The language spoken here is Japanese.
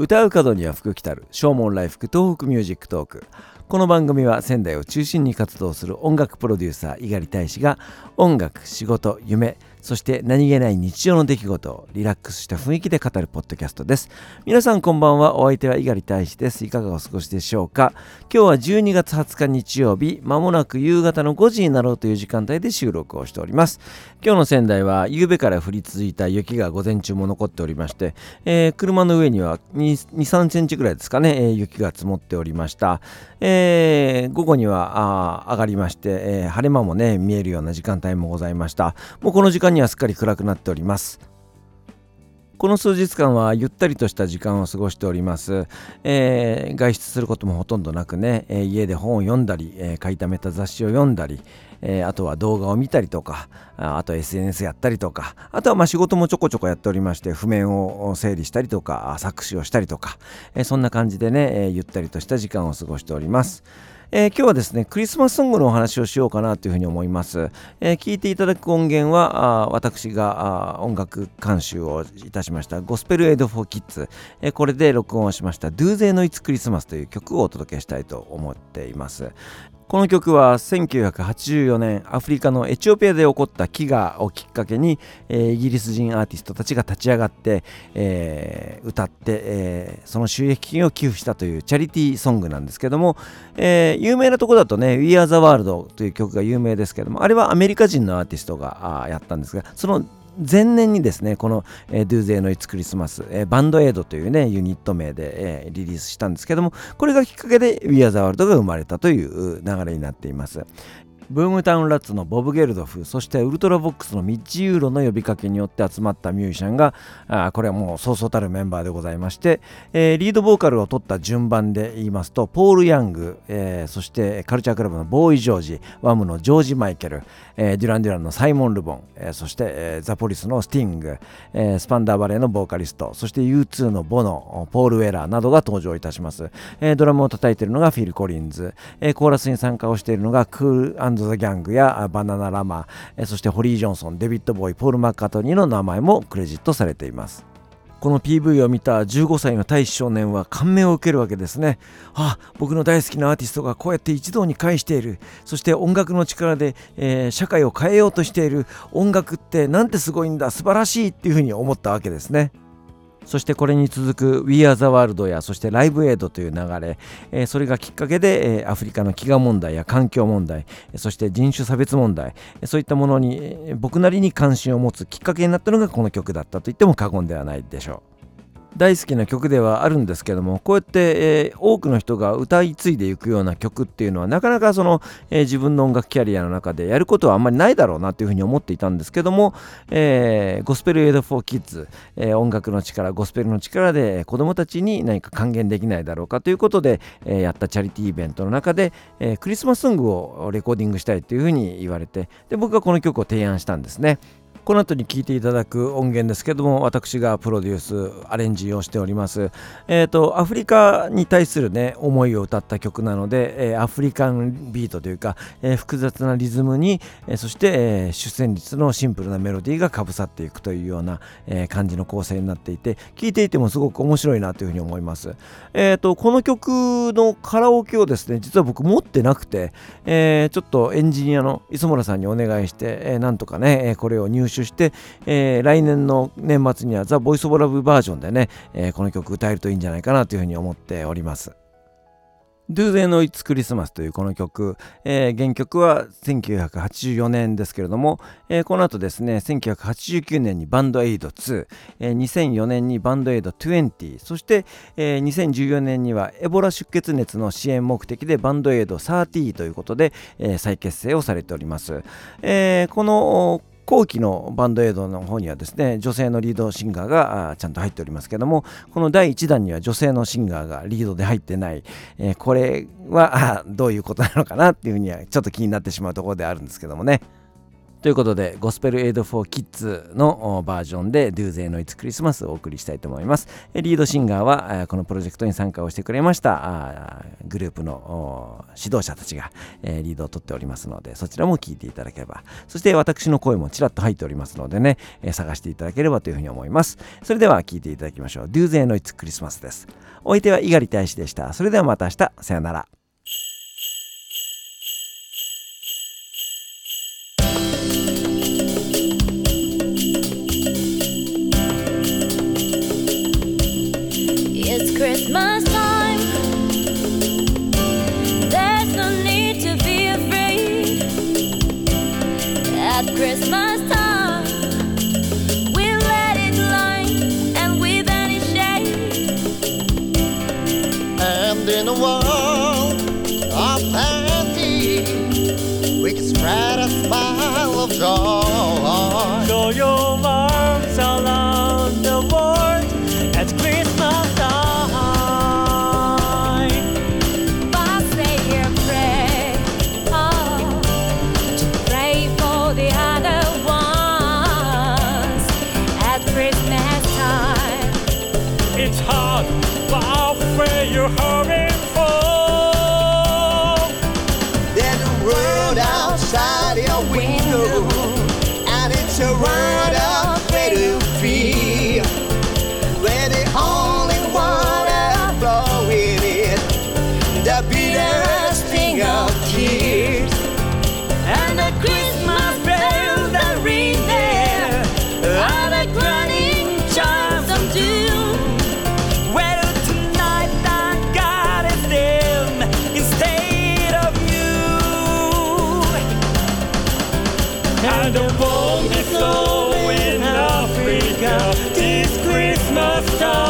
歌う角には福来たる唱門来福東北ミュージックトーク。この番組は仙台を中心に活動する音楽プロデューサー猪狩大使が音楽仕事夢そして何気ない日常の出来事をリラックスした雰囲気で語るポッドキャストです。皆さんこんばんは。お相手は猪狩大使です。いかがお過ごしでしょうか？今日は12月20日日曜日、まもなく夕方の5時になろうという時間帯で収録をしております。今日の仙台は夕べから降り続いた雪が午前中も残っておりまして、えー、車の上には2、3センチぐらいですかね、えー、雪が積もっておりました。えー、午後には上がりまして、え晴れ間もね、見えるような時間帯もございました。もうこの時間ににはすっかり暗くなっておりますこの数日間はゆったりとした時間を過ごしております、えー、外出することもほとんどなくね、えー、家で本を読んだり、えー、買いためた雑誌を読んだり、えあとは動画を見たりとかあと SNS やったりとかあとはま仕事もちょこちょこやっておりまして譜面を整理したりとか作詞をしたりとか、えそんな感じでね、えゆったりとした時間を過ごしております。えー、今日はですね、クリスマスソングのお話をしようかなというふうに思います。えー、聞いていただく音源は、あ私があ音楽監修をいたしました、ゴスペルエイドフォーキッズ、これで録音をしました、Do They Know It's Christmas という曲をお届けしたいと思っています。この曲は1984年アフリカのエチオピアで起こった飢餓をきっかけに、えー、イギリス人アーティストたちが立ち上がって、えー、歌って、えー、その収益金を寄付したというチャリティーソングなんですけども、え有名なとこだとね「We Are the World」という曲が有名ですけどもあれはアメリカ人のアーティストがやったんですがその前年にですねこの、えー、ドゥーゼーのイツクリスマス、えー、バンドエイドというねユニット名で、えー、リリースしたんですけどもこれがきっかけで We Are the World が生まれたという流れになっています。ブームタウンラッツのボブ・ゲルドフそしてウルトラヴォックスのミッジ・ユーロの呼びかけによって集まったミュージシャンがあこれはもうそうそうたるメンバーでございまして、えー、リードボーカルを取った順番で言いますとポール・ヤング、えー、そしてカルチャークラブのボーイ・ジョージワムのジョージ・マイケル、えー、デュラン・デュランのサイモン・ルボン、えー、そして、えー、ザ・ポリスのスティング、えー、スパンダー・バレエのボーカリストそして U2 のボノポール・ウェラーなどが登場いたします、えー、ドラムを叩いているのがフィル・コリンズ、えー、コーラスに参加をしているのがクールザ・ギャングやバナナラマーそしてホリー・ジョンソンデビッド・ボーイポール・マッカートニーの名前もクレジットされていますこの PV を見た15歳の大使少年は感銘を受けるわけですね。あ僕の大好きなアーティストがこうやって一堂に会している。そして音楽の力で、えー、社会を変えようとしている。音楽ってなんてすごいんだ、素晴らしいっていうふうに思ったわけですね。そしてこれに続く We Are the World やそしてライブエイドという流れ、えー、それがきっかけで、えー、アフリカの飢餓問題や環境問題そして人種差別問題そういったものに僕なりに関心を持つきっかけになったのがこの曲だったと言っても過言ではないでしょう。大好きな曲ではあるんですけどもこうやって、えー、多くの人が歌い継いでいくような曲っていうのはなかなかその、えー、自分の音楽キャリアの中でやることはあんまりないだろうなというふうに思っていたんですけども、えー、ゴスペルエイドフォーキッズ、え音楽の力ゴスペルの力で子どもたちに何か還元できないだろうかということで、えやったチャリティーイベントの中で、えクリスマスソングをレコーディングしたいというふうに言われてで僕がこの曲を提案したんですね。この後に聴いていただく音源ですけども私がプロデュースアレンジをしております。えっ、ー、とアフリカに対するね思いを歌った曲なので、えー、アフリカンビートというか、えー、複雑なリズムに、えそして、え主旋律のシンプルなメロディーがかぶさっていくというような、え感じの構成になっていて聴いていてもすごく面白いなというふうに思います。えっ、とこの曲のカラオケをですね実は僕持ってなくて、えちょっとエンジニアの磯村さんにお願いして、えなんとかねえこれを入手手して、えー、来年の年末にはザ・ボイス・オブ・ラブバージョンでね、えー、この曲歌えるといいんじゃないかなというふうに思っております。Do They Know It's Christmas というこの曲、えー、原曲は1984年ですけれども、えー、この後ですね、1989年にバンドエイド2、えー、2004年にバンドエイド20、そして、えー、2014年にはエボラ出血熱の支援目的でバンドエイド30ということで、えー、再結成をされております。えー、この後期のバンドエイドの方にはですね女性のリードシンガーがちゃんと入っておりますけどもこの第1弾には女性のシンガーがリードで入ってない、えー、これはどういうことなのかなっていうふうにはちょっと気になってしまうところであるんですけどもね。ということで、ゴスペルエイドフォーキッズのバージョンで Do They Know It's Christmas をお送りしたいと思います。リードシンガーはこのプロジェクトに参加をしてくれましたグループの指導者たちがリードをとっておりますので、そちらも聞いていただければ。そして私の声もちらっと入っておりますのでね、探していただければというふうに思います。それでは聞いていただきましょう。Do They Know It's Christmas です。お相手は猪狩大使でした。それではまた明日。さよなら。Spread a smile of joy. Throw your arms world of feel. Where the only water flowing the sting of tears. And the Christmas bells that ring there are the must stop.